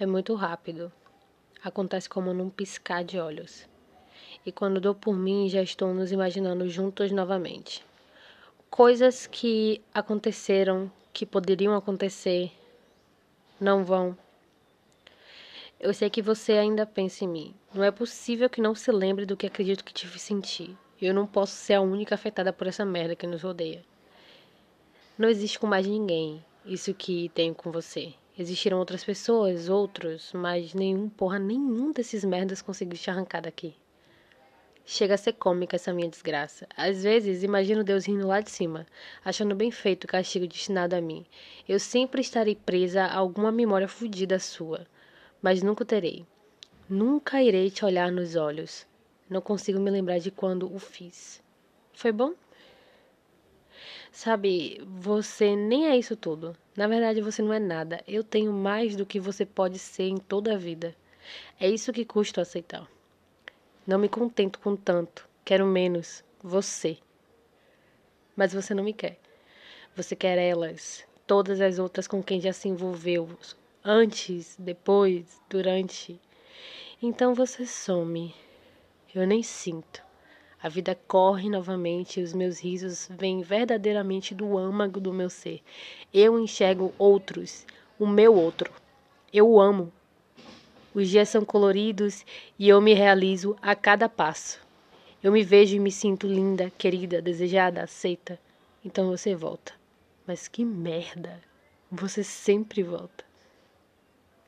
É muito rápido. Acontece como num piscar de olhos. E quando dou por mim, já estou nos imaginando juntos novamente. Coisas que aconteceram, que poderiam acontecer, não vão. Eu sei que você ainda pensa em mim. Não é possível que não se lembre do que acredito que tive sentir. Eu não posso ser a única afetada por essa merda que nos rodeia. Não existe com mais ninguém isso que tenho com você. Existiram outras pessoas, outros, mas nenhum, porra, nenhum desses merdas conseguiu te arrancar daqui. Chega a ser cômica essa minha desgraça. Às vezes, imagino Deus rindo lá de cima, achando bem feito o castigo destinado a mim. Eu sempre estarei presa a alguma memória fodida sua, mas nunca terei. Nunca irei te olhar nos olhos. Não consigo me lembrar de quando o fiz. Foi bom? Sabe, você nem é isso tudo. Na verdade, você não é nada. Eu tenho mais do que você pode ser em toda a vida. É isso que custa aceitar. Não me contento com tanto. Quero menos. Você. Mas você não me quer. Você quer elas, todas as outras com quem já se envolveu, antes, depois, durante. Então você some. Eu nem sinto. A vida corre novamente e os meus risos vêm verdadeiramente do âmago do meu ser. Eu enxergo outros, o meu outro. Eu o amo. Os dias são coloridos e eu me realizo a cada passo. Eu me vejo e me sinto linda, querida, desejada, aceita. Então você volta. Mas que merda! Você sempre volta.